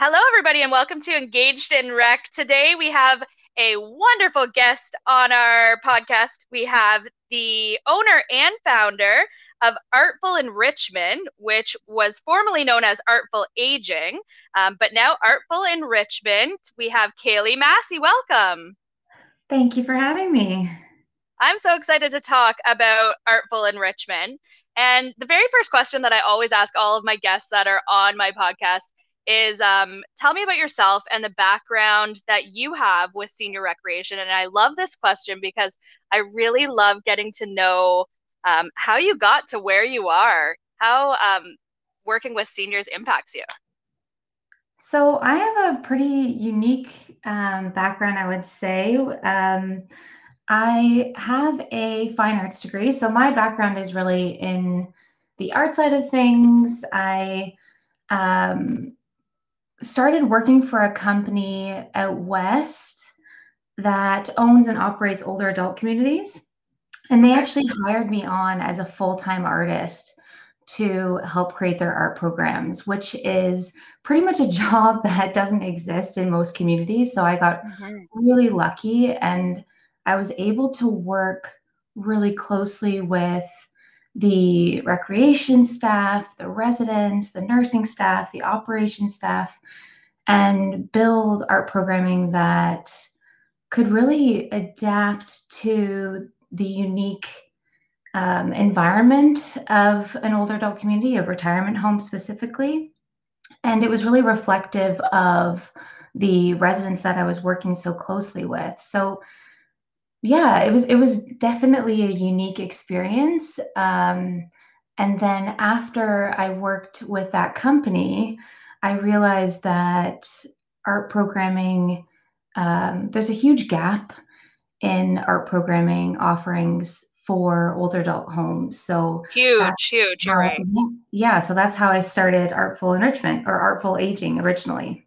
Hello, everybody, and welcome to Engaged in Rec. Today we have a wonderful guest on our podcast. We have the owner and founder of Artful Enrichment, which was formerly known as Artful Aging, um, but now Artful Enrichment. We have Kaylee Massey. Welcome. Thank you for having me. I'm so excited to talk about Artful Enrichment. And the very first question that I always ask all of my guests that are on my podcast is um, tell me about yourself and the background that you have with senior recreation. And I love this question because I really love getting to know um, how you got to where you are, how um, working with seniors impacts you. So I have a pretty unique um, background, I would say. Um, I have a fine arts degree. So my background is really in the art side of things. I um, started working for a company out west that owns and operates older adult communities. And they actually hired me on as a full time artist to help create their art programs, which is pretty much a job that doesn't exist in most communities. So I got mm-hmm. really lucky and I was able to work really closely with the recreation staff, the residents, the nursing staff, the operation staff, and build art programming that could really adapt to the unique um, environment of an older adult community, a retirement home specifically. And it was really reflective of the residents that I was working so closely with. So yeah, it was it was definitely a unique experience. Um, and then after I worked with that company, I realized that art programming um, there's a huge gap in art programming offerings for older adult homes. So huge, huge. You're right. Yeah, so that's how I started Artful Enrichment or Artful Aging originally.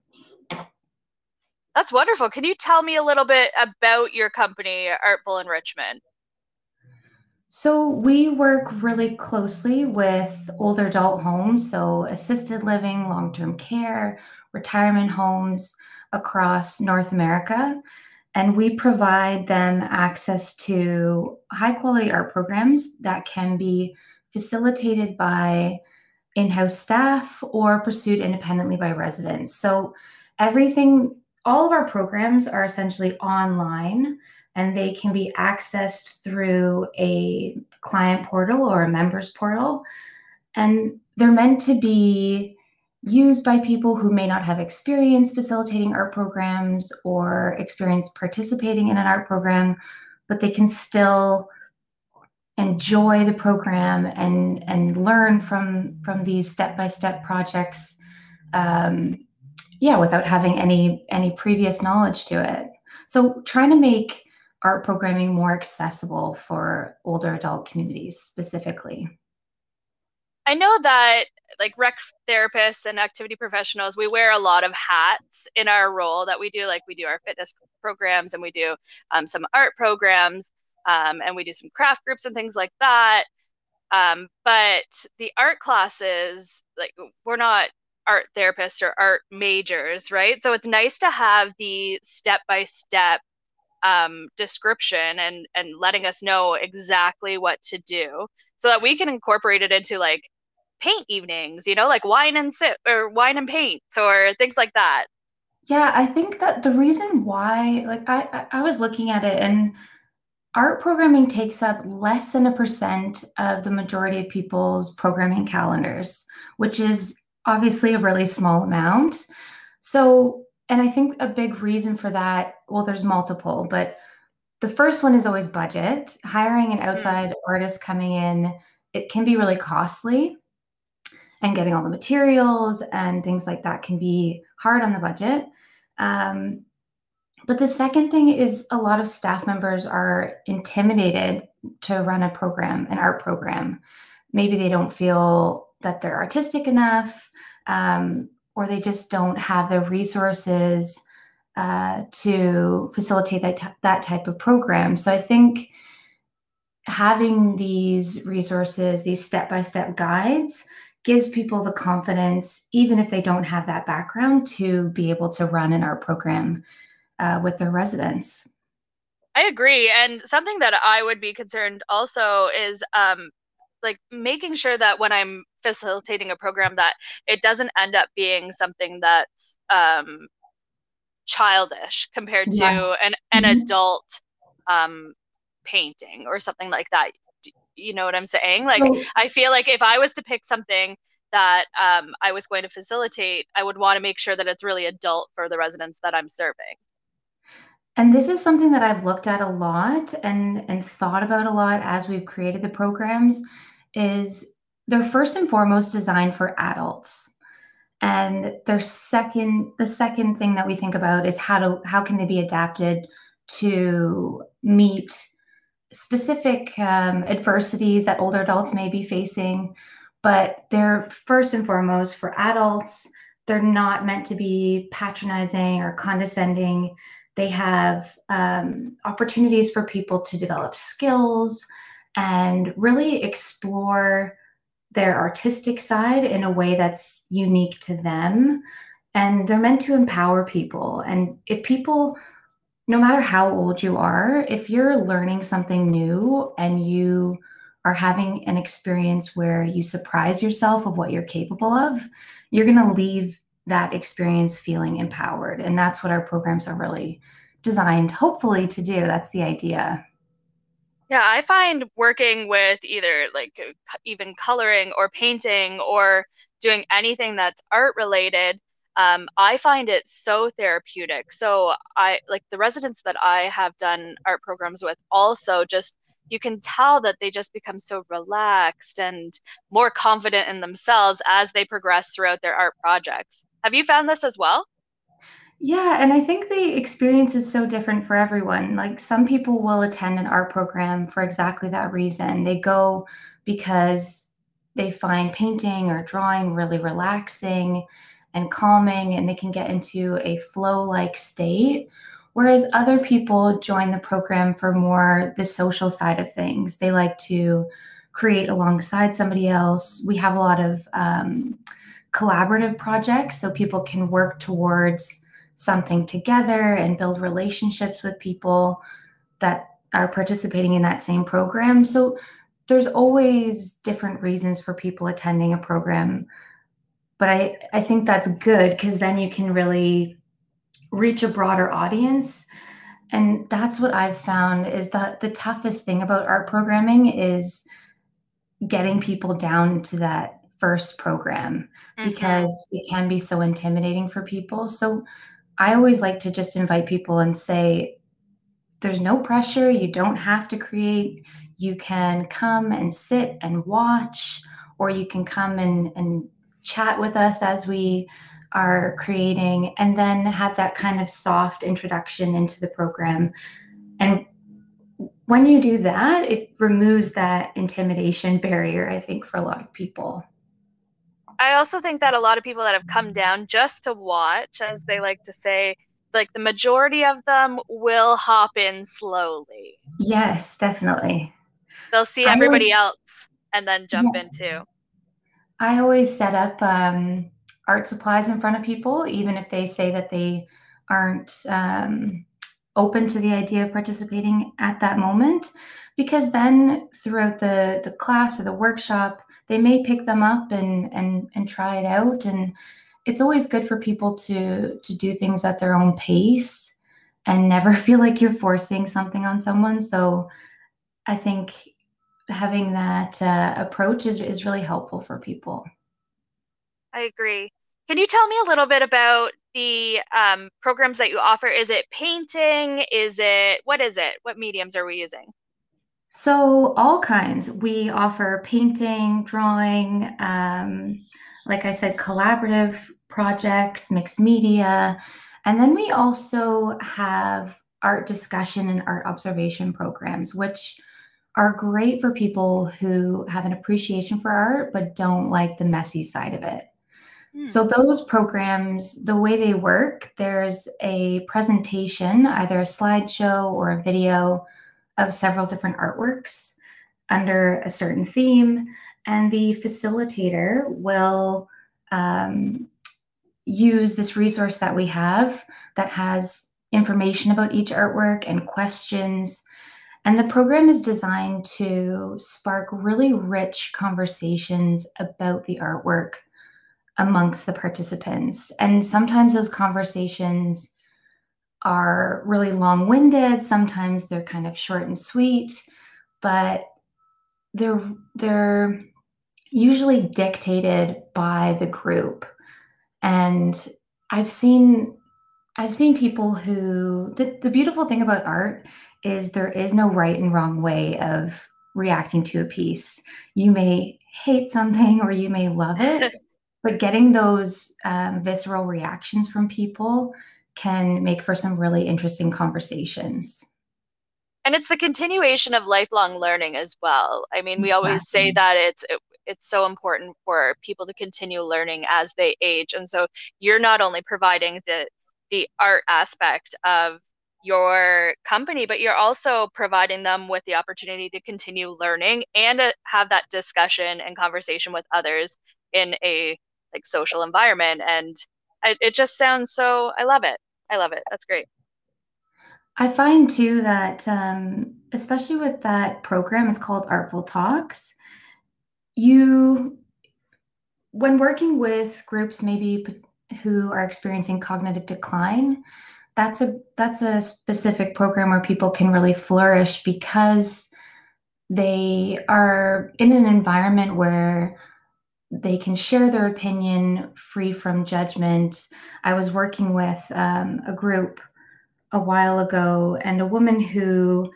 That's wonderful. Can you tell me a little bit about your company, Artful Enrichment? So, we work really closely with older adult homes, so assisted living, long term care, retirement homes across North America. And we provide them access to high quality art programs that can be facilitated by in house staff or pursued independently by residents. So, everything all of our programs are essentially online and they can be accessed through a client portal or a members portal. And they're meant to be used by people who may not have experience facilitating art programs or experience participating in an art program, but they can still enjoy the program and and learn from from these step-by-step projects um, yeah without having any any previous knowledge to it. So trying to make art programming more accessible for older adult communities specifically. I know that like rec therapists and activity professionals we wear a lot of hats in our role that we do. Like we do our fitness programs and we do um, some art programs um, and we do some craft groups and things like that. Um, but the art classes like we're not art therapists or art majors, right? So it's nice to have the step by step description and and letting us know exactly what to do so that we can incorporate it into like paint evenings, you know, like wine and sip or wine and paints or things like that. Yeah, I think that the reason why, like, I I was looking at it and art programming takes up less than a percent of the majority of people's programming calendars, which is obviously a really small amount. So, and I think a big reason for that, well, there's multiple, but the first one is always budget. Hiring an mm. outside artist coming in, it can be really costly. And getting all the materials and things like that can be hard on the budget. Um, but the second thing is a lot of staff members are intimidated to run a program, an art program. Maybe they don't feel that they're artistic enough um, or they just don't have the resources uh, to facilitate that, t- that type of program. So I think having these resources, these step by step guides, gives people the confidence, even if they don't have that background, to be able to run an art program uh, with their residents. I agree. And something that I would be concerned also is um, like making sure that when I'm facilitating a program that it doesn't end up being something that's um, childish compared to yeah. an, an mm-hmm. adult um, painting or something like that. You know what I'm saying? Like, oh. I feel like if I was to pick something that um, I was going to facilitate, I would want to make sure that it's really adult for the residents that I'm serving. And this is something that I've looked at a lot and and thought about a lot as we've created the programs is they're first and foremost designed for adults. And their second the second thing that we think about is how to how can they be adapted to meet specific um, adversities that older adults may be facing. But they're first and foremost for adults. They're not meant to be patronizing or condescending. They have um, opportunities for people to develop skills and really explore their artistic side in a way that's unique to them. And they're meant to empower people. And if people, no matter how old you are, if you're learning something new and you are having an experience where you surprise yourself of what you're capable of, you're going to leave that experience feeling empowered. And that's what our programs are really designed, hopefully, to do. That's the idea. Yeah, I find working with either like even coloring or painting or doing anything that's art related, um, I find it so therapeutic. So I like the residents that I have done art programs with also just you can tell that they just become so relaxed and more confident in themselves as they progress throughout their art projects. Have you found this as well? Yeah, and I think the experience is so different for everyone. Like some people will attend an art program for exactly that reason. They go because they find painting or drawing really relaxing and calming, and they can get into a flow like state. Whereas other people join the program for more the social side of things. They like to create alongside somebody else. We have a lot of um, collaborative projects so people can work towards something together and build relationships with people that are participating in that same program. So there's always different reasons for people attending a program. But I, I think that's good because then you can really reach a broader audience. And that's what I've found is that the toughest thing about art programming is getting people down to that first program mm-hmm. because it can be so intimidating for people. So I always like to just invite people and say, there's no pressure. You don't have to create. You can come and sit and watch, or you can come and, and chat with us as we are creating, and then have that kind of soft introduction into the program. And when you do that, it removes that intimidation barrier, I think, for a lot of people. I also think that a lot of people that have come down just to watch, as they like to say, like the majority of them will hop in slowly. Yes, definitely. They'll see everybody always, else and then jump yeah. in too. I always set up um, art supplies in front of people, even if they say that they aren't um, open to the idea of participating at that moment, because then throughout the the class or the workshop, they may pick them up and and and try it out. And it's always good for people to to do things at their own pace and never feel like you're forcing something on someone. So i think having that uh, approach is, is really helpful for people. I agree. Can you tell me a little bit about the um, programs that you offer? Is it painting? Is it what is it? What mediums are we using so, all kinds. We offer painting, drawing, um, like I said, collaborative projects, mixed media. And then we also have art discussion and art observation programs, which are great for people who have an appreciation for art but don't like the messy side of it. Hmm. So, those programs, the way they work, there's a presentation, either a slideshow or a video of several different artworks under a certain theme. and the facilitator will um, use this resource that we have that has information about each artwork and questions. And the program is designed to spark really rich conversations about the artwork amongst the participants. And sometimes those conversations are really long winded, sometimes they're kind of short and sweet, but they're, they're usually dictated by the group. And I've seen I've seen people who the, the beautiful thing about art is there is no right and wrong way of reacting to a piece. You may hate something or you may love it, but getting those um, visceral reactions from people can make for some really interesting conversations. And it's the continuation of lifelong learning as well. I mean, we exactly. always say that it's it, it's so important for people to continue learning as they age. And so you're not only providing the the art aspect of your company, but you're also providing them with the opportunity to continue learning and to have that discussion and conversation with others in a like social environment. And I, it just sounds so. I love it. I love it. That's great. I find too that, um, especially with that program, it's called Artful Talks. You, when working with groups, maybe who are experiencing cognitive decline, that's a that's a specific program where people can really flourish because they are in an environment where they can share their opinion free from judgment. I was working with um, a group a while ago, and a woman who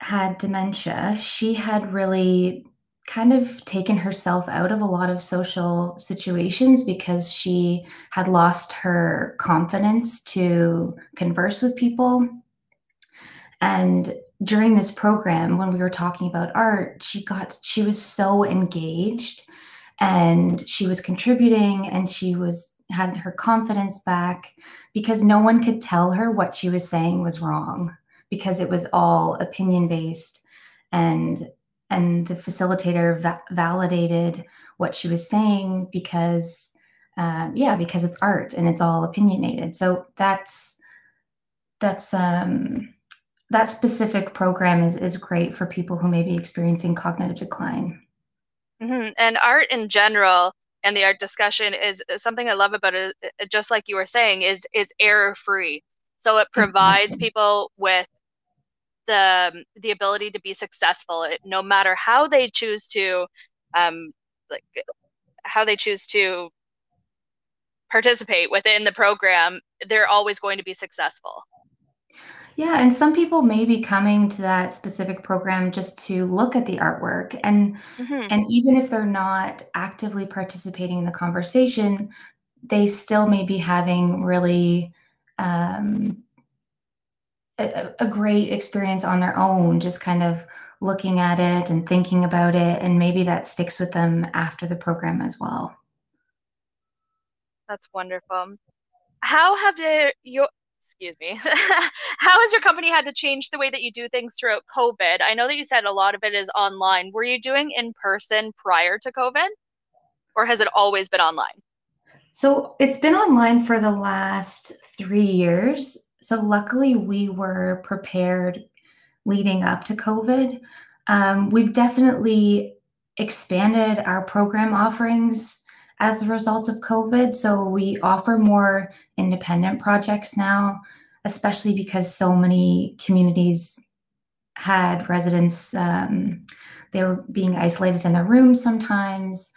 had dementia. She had really kind of taken herself out of a lot of social situations because she had lost her confidence to converse with people. And during this program, when we were talking about art, she got, she was so engaged and she was contributing and she was, had her confidence back because no one could tell her what she was saying was wrong because it was all opinion based and and the facilitator va- validated what she was saying because uh, yeah because it's art and it's all opinionated. So that's that's um that specific program is is great for people who may be experiencing cognitive decline. Mm-hmm. and art in general and the art discussion is, is something i love about it just like you were saying is is error free so it provides people with the the ability to be successful. No matter how they choose to um like how they choose to participate within the program they're always going to be successful yeah and some people may be coming to that specific program just to look at the artwork and mm-hmm. and even if they're not actively participating in the conversation they still may be having really um, a, a great experience on their own, just kind of looking at it and thinking about it. And maybe that sticks with them after the program as well. That's wonderful. How have the, your, excuse me, how has your company had to change the way that you do things throughout COVID? I know that you said a lot of it is online. Were you doing in person prior to COVID or has it always been online? So it's been online for the last three years. So luckily, we were prepared leading up to COVID. Um, we've definitely expanded our program offerings as a result of COVID. So we offer more independent projects now, especially because so many communities had residents, um, they were being isolated in their rooms sometimes.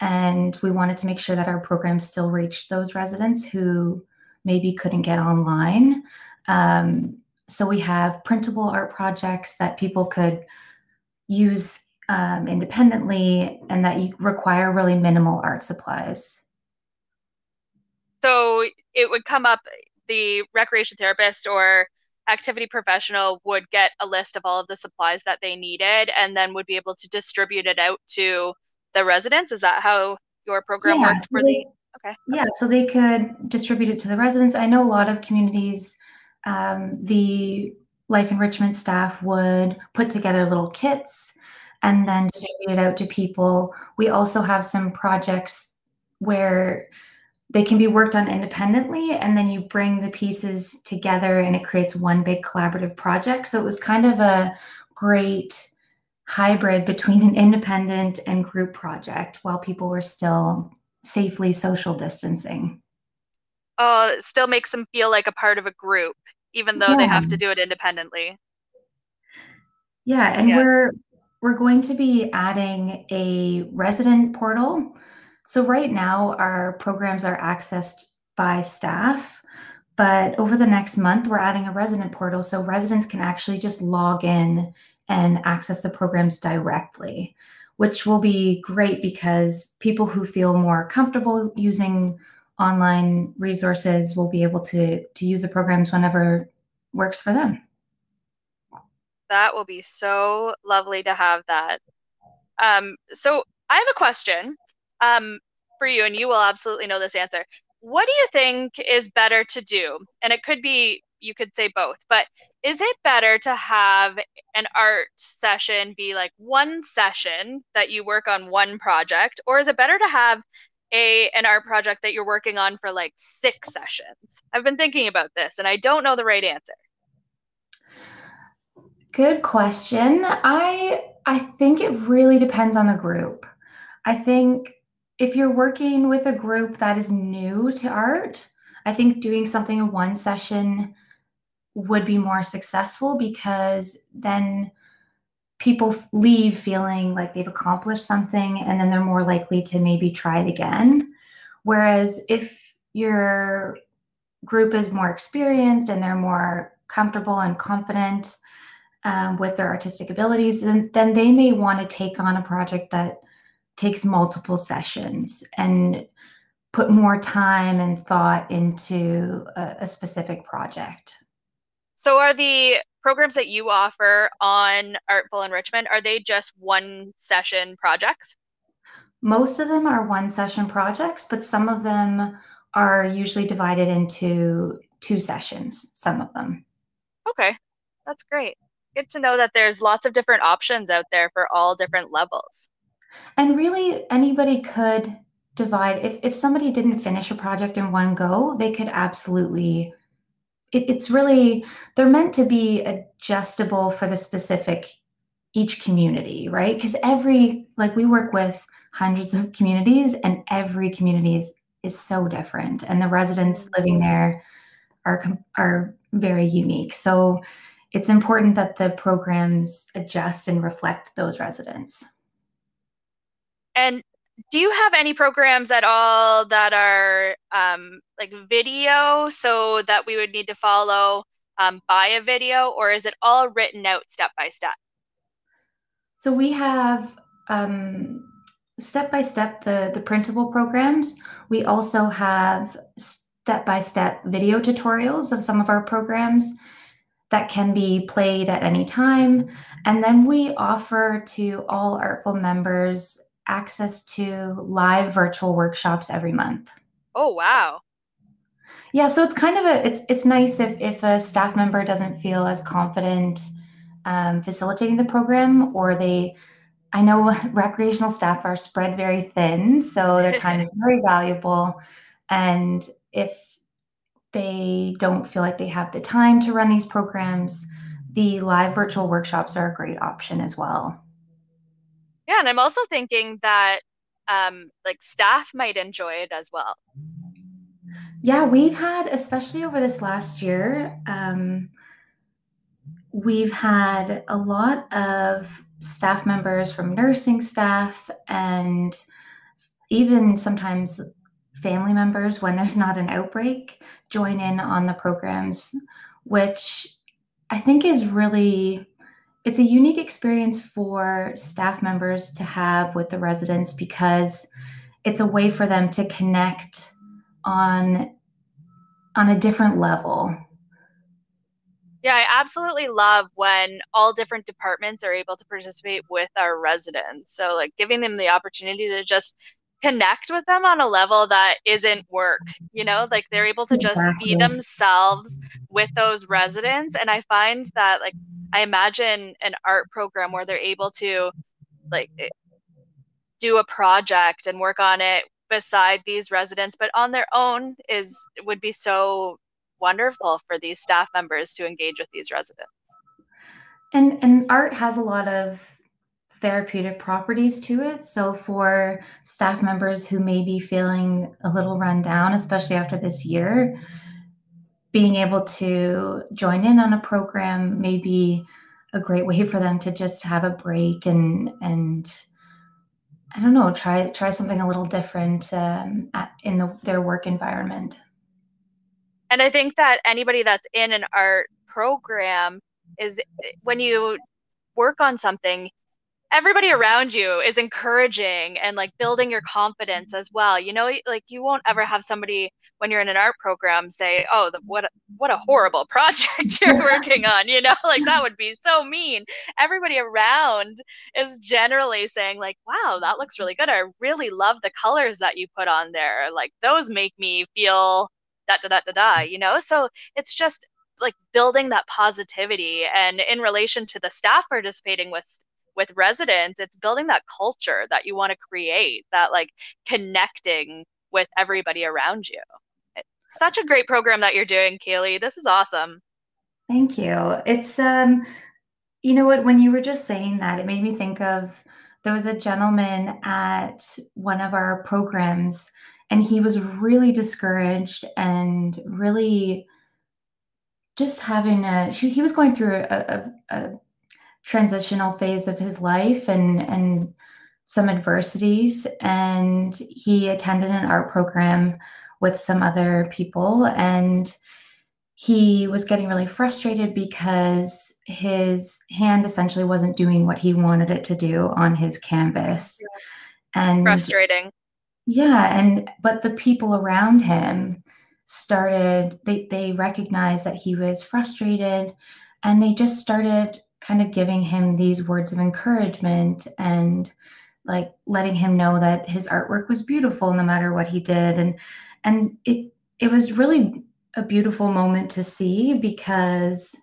And we wanted to make sure that our program still reached those residents who maybe couldn't get online. Um, so we have printable art projects that people could use um, independently and that you require really minimal art supplies. So it would come up, the recreation therapist or activity professional would get a list of all of the supplies that they needed and then would be able to distribute it out to the residents. Is that how your program yeah, works for so the Okay. Yeah, so they could distribute it to the residents. I know a lot of communities, um, the life enrichment staff would put together little kits and then distribute it out to people. We also have some projects where they can be worked on independently and then you bring the pieces together and it creates one big collaborative project. So it was kind of a great hybrid between an independent and group project while people were still safely social distancing. Oh, it still makes them feel like a part of a group, even though yeah. they have to do it independently. Yeah, and yeah. we're we're going to be adding a resident portal. So right now our programs are accessed by staff, but over the next month we're adding a resident portal so residents can actually just log in and access the programs directly, which will be great because people who feel more comfortable using online resources will be able to to use the programs whenever works for them. That will be so lovely to have that. Um, so I have a question um, for you, and you will absolutely know this answer. What do you think is better to do? And it could be you could say both, but is it better to have an art session be like one session that you work on one project, or is it better to have a an art project that you're working on for like six sessions? I've been thinking about this and I don't know the right answer. Good question. I I think it really depends on the group. I think if you're working with a group that is new to art, I think doing something in one session would be more successful because then people leave feeling like they've accomplished something and then they're more likely to maybe try it again. Whereas if your group is more experienced and they're more comfortable and confident um, with their artistic abilities, then, then they may want to take on a project that takes multiple sessions and put more time and thought into a, a specific project. So are the programs that you offer on Artful Enrichment, are they just one session projects? Most of them are one session projects, but some of them are usually divided into two sessions, some of them. Okay, that's great. Good to know that there's lots of different options out there for all different levels. And really, anybody could divide. If, if somebody didn't finish a project in one go, they could absolutely it, it's really they're meant to be adjustable for the specific each community right because every like we work with hundreds of communities and every community is is so different and the residents living there are are very unique so it's important that the programs adjust and reflect those residents. And do you have any programs at all that are um, like video so that we would need to follow um, by a video or is it all written out step by step? So we have um, step by step the the printable programs. We also have step by step video tutorials of some of our programs that can be played at any time and then we offer to all artful members access to live virtual workshops every month. Oh wow. Yeah, so it's kind of a it's it's nice if if a staff member doesn't feel as confident um, facilitating the program or they I know recreational staff are spread very thin, so their time is very valuable. And if they don't feel like they have the time to run these programs, the live virtual workshops are a great option as well. Yeah, and I'm also thinking that um, like staff might enjoy it as well. Yeah, we've had, especially over this last year, um, we've had a lot of staff members from nursing staff and even sometimes family members when there's not an outbreak join in on the programs, which I think is really it's a unique experience for staff members to have with the residents because it's a way for them to connect on on a different level. Yeah i absolutely love when all different departments are able to participate with our residents. So like giving them the opportunity to just connect with them on a level that isn't work you know? Like they're able to just be themselves with those residents. And i find that like I imagine an art program where they're able to like eh, do a project and work on it beside these residents but on their own is would be so wonderful for these staff members to engage with these residents. And and art has a lot of therapeutic properties to it so for staff members who may be feeling a little run down especially after this year being able to join in on a program may be a great way for them to just have a break and and I don't know try try something a little different um, at, in the, their work environment. And I think that anybody that's in an art program is when you work on something, everybody around you is encouraging and like building your confidence as well you know like you won't ever have somebody when you're in an art program say oh the, what what a horrible project you're working on you know like that would be so mean. Everybody around is generally saying like wow that looks really good. I really love the colors that you put on there. Like those make me feel da da da da da you know? So it's just like building that positivity. And in relation to the staff participating with with residents it's building that culture that you want to create that like connecting with everybody around you. It's such a great program that you're doing kaylee. This is awesome. Thank you. It's um you know what when you were just saying that it made me think of there was a gentleman at one of our programs and he was really discouraged and really just having a he was going through a, a, a transitional phase of his life and and some adversities. And he attended an art program with some other people. And he was getting really frustrated because his hand essentially wasn't doing what he wanted it to do on his canvas. Yeah. and it's frustrating. Yeah and but the people around him started they they recognized that he was frustrated and they just started kind of giving him these words of encouragement and like letting him know that his artwork was beautiful no matter what he did. And and it it was really a beautiful moment to see because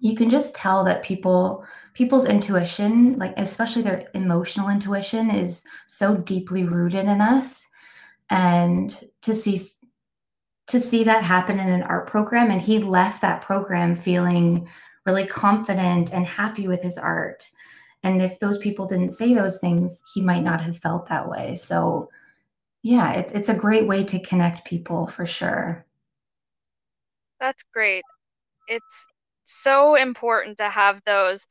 you can just tell that people people's intuition like especially their emotional intuition is so deeply rooted in us. And to see to see that happen in an art program and he left that program feeling really confident and happy with his art. And if those people didn't say those things, he might not have felt that way. So yeah, it's it's a great way to connect people for sure. That's great. It's so important to have those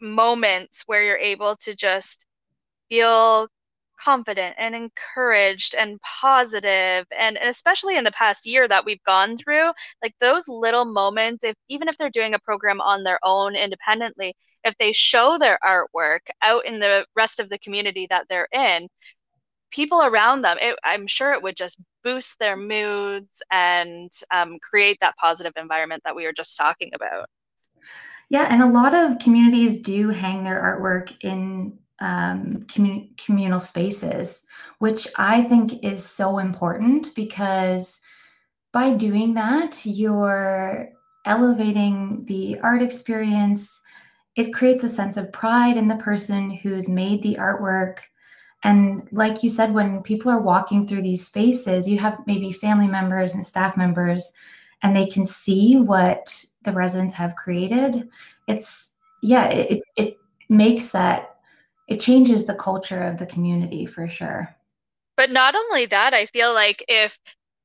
moments where you're able to just feel confident and encouraged and positive and, and especially in the past year that we've gone through like those little moments if even if they're doing a program on their own independently if they show their artwork out in the rest of the community that they're in people around them it, i'm sure it would just boost their moods and um, create that positive environment that we were just talking about. Yeah and a lot of communities do hang their artwork in um, commun- communal spaces, which I think is so important because by doing that, you're elevating the art experience. It creates a sense of pride in the person who's made the artwork. And like you said, when people are walking through these spaces, you have maybe family members and staff members, and they can see what the residents have created. It's, yeah, it, it makes that it changes the culture of the community for sure. But not only that, I feel like if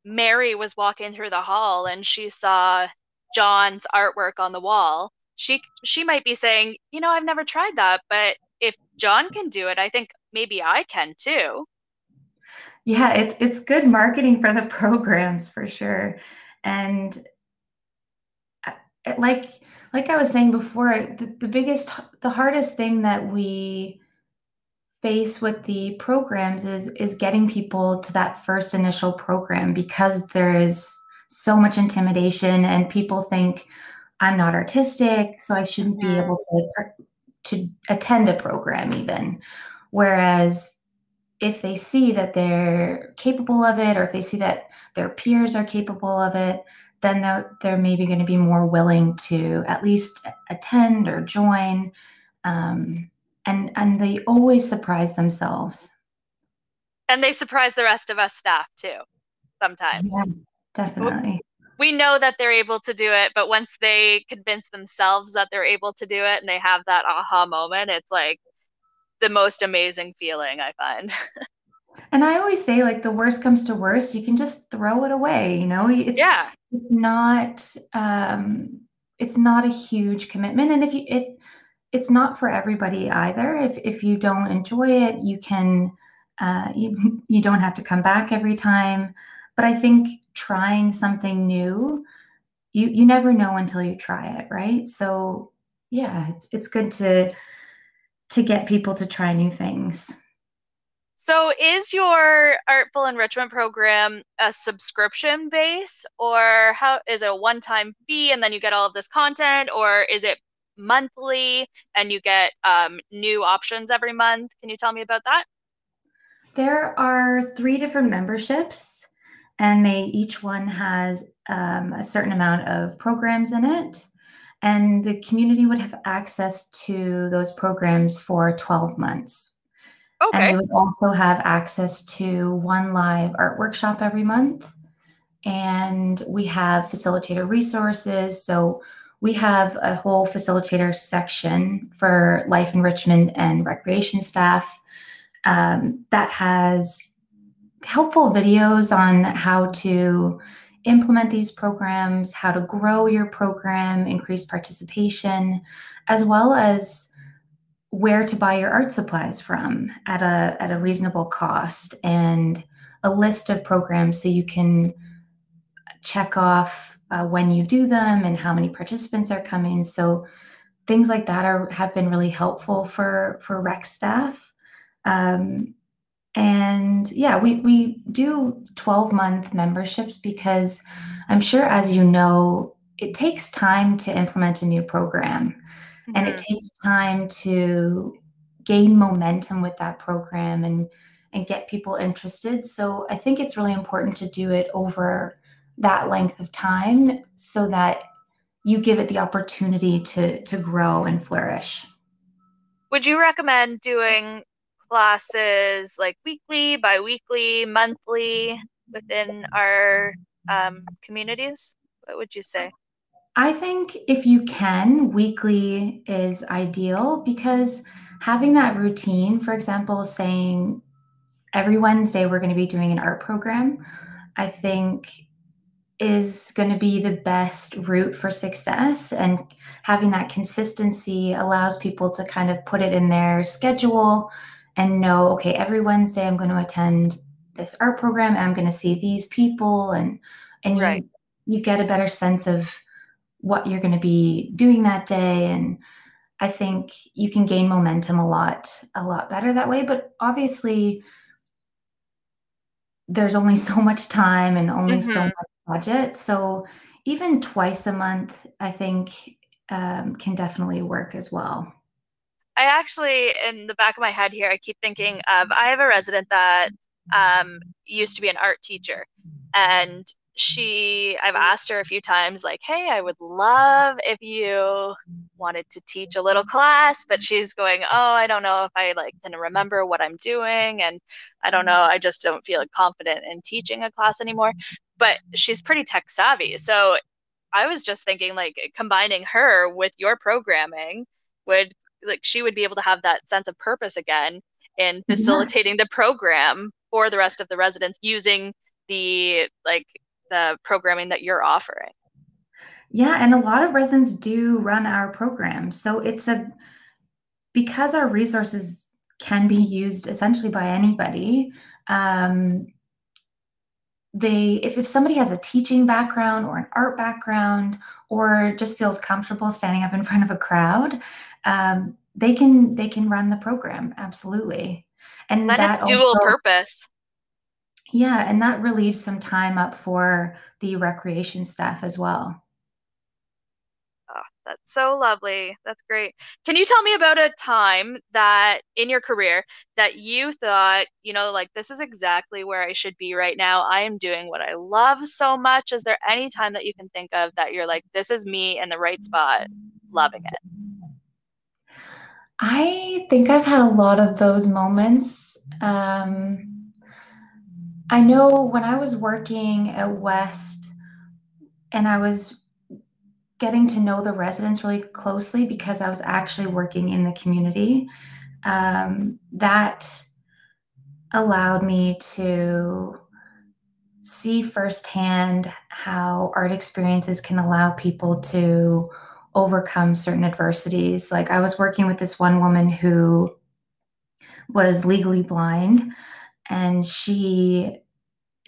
Mary was walking through the hall and she saw John's artwork on the wall, she she might be saying, you know, I've never tried that, but if John can do it, I think maybe I can too. Yeah, it's it's good marketing for the programs for sure. And uh, like like I was saying before, the, the biggest the hardest thing that we face with the programs is is getting people to that first initial program because there is so much intimidation and people think I'm not artistic, so I shouldn't be able to to attend a program even. Whereas if they see that they're capable of it or if they see that their peers are capable of it, then they're, they're maybe going to be more willing to at least attend or join. Um, and and they always surprise themselves. And they surprise the rest of us staff too sometimes. Yeah, definitely. We know that they're able to do it but once they convince themselves that they're able to do it and they have that aha moment it's like the most amazing feeling i find. And i always say like the worst comes to worst you can just throw it away you know? It's yeah. not um it's not a huge commitment. And if you if it's not for everybody either. If if you don't enjoy it you can uh, you, you don't have to come back every time. But i think trying something new you you never know until you try it right? So yeah it's, it's good to to get people to try new things. So is your artful enrichment program a subscription base or how is it a one-time fee and then you get all of this content or is it monthly and you get um, new options every month can you tell me about that there are three different memberships and they each one has um, a certain amount of programs in it and the community would have access to those programs for 12 months Okay. And they would also have access to one live art workshop every month. And we have facilitator resources. So we have a whole facilitator section for life enrichment and recreation staff um, that has helpful videos on how to implement these programs, how to grow your program, increase participation, as well as where to buy your art supplies from at a at a reasonable cost and a list of programs so you can check off uh, when you do them and how many participants are coming so things like that are have been really helpful for for rec staff um, and yeah we we do 12 month memberships because i'm sure as you know it takes time to implement a new program mm-hmm. and it mm-hmm. takes time to gain momentum with that program and and get people interested so i think it's really important to do it over that length of time so that you give it the opportunity to to grow and flourish. Would you recommend doing classes like weekly bi-weekly monthly within our um, communities? What would you say? I think if you can, weekly is ideal because having that routine, for example, saying every Wednesday we're going to be doing an art program, I think is going to be the best route for success. And having that consistency allows people to kind of put it in their schedule and know, okay, every Wednesday I'm going to attend this art program and I'm going to see these people and and you, right. you get a better sense of what you're going to be doing that day and i think you can gain momentum a lot a lot better that way but obviously there's only so much time and only mm-hmm. so much budget. So even twice a month i think um, can definitely work as well. I actually in the back of my head here i keep thinking of i have a resident that um, used to be an art teacher. And she i've mm. asked her a few times like hey i would love if you wanted to teach a little class but she's going oh i don't know if i like can remember what i'm doing and i don't know mm. i just don't feel confident in teaching a class anymore. But she's pretty tech savvy so i was just thinking like combining her with your programming would like she would be able to have that sense of purpose again in facilitating yeah. the program for the rest of the residents using the like the programming that you're offering. Yeah, and a lot of residents do run our program. So it's a because our resources can be used essentially by anybody. Um, they if, if somebody has a teaching background or an art background or just feels comfortable standing up in front of a crowd, um, they can they can run the program absolutely. And that, that dual also, purpose. Yeah, and that relieves some time up for the recreation staff as well. Oh, that's so lovely. That's great. Can you tell me about a time that in your career that you thought, you know, like this is exactly where I should be right now. I am doing what I love so much. Is there any time that you can think of that you're like, this is me in the right spot, loving it? I think I've had a lot of those moments. Um, I know when I was working at West and I was getting to know the residents really closely because I was actually working in the community, um, that allowed me to see firsthand how art experiences can allow people to overcome certain adversities. Like I was working with this one woman who was legally blind and she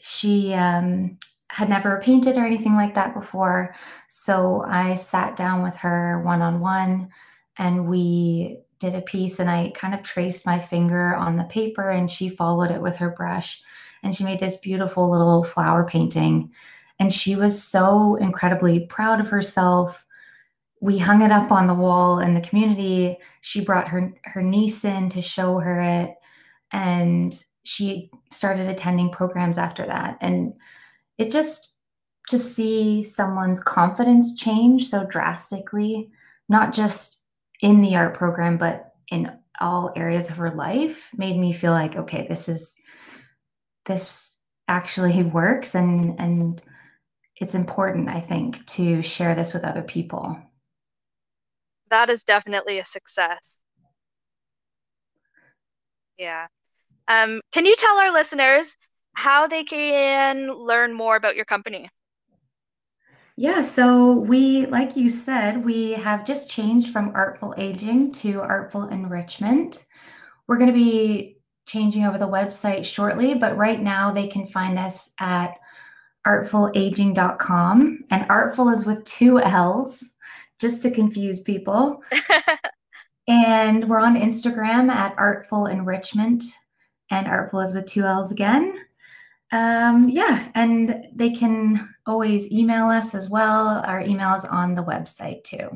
she um, had never painted or anything like that before. So I sat down with her one on one and we did a piece and I kind of traced my finger on the paper and she followed it with her brush and she made this beautiful little flower painting. And she was so incredibly proud of herself. We hung it up on the wall in the community. She brought her, her niece in to show her it. And she started attending programs after that. And it just, to see someone's confidence change so drastically, not just in the art program, but in all areas of her life, made me feel like, okay, this is this actually works and and it's important i think to share this with other people. That is definitely a success. Yeah um, can you tell our listeners how they can learn more about your company yeah, so we, like you said, we have just changed from artful aging to artful enrichment. We're going to be changing over the website shortly, but right now they can find us at artfullaging.com. And artful is with two L's, just to confuse people. and we're on Instagram at artful enrichment, and artful is with two L's again. Um, yeah, and they can always email us as well. Our email is on the website too.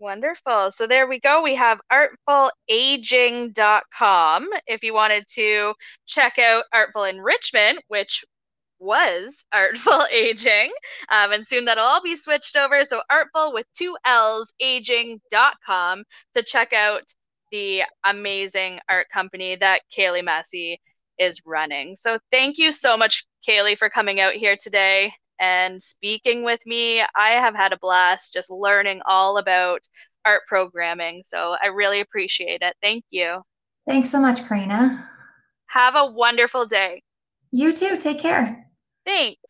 Wonderful. So there we go. We have artfullaging.com if you wanted to check out Artful Enrichment, which was Artful Aging. Um, and soon that'll all be switched over. So artful with two L's, aging.com to check out the amazing art company that Kaylee Massey is running. So thank you so much, Kaylee, for coming out here today and speaking with me. I have had a blast just learning all about art programming. So I really appreciate it. Thank you. Thanks so much, Karina. Have a wonderful day. You too. Take care. Thanks.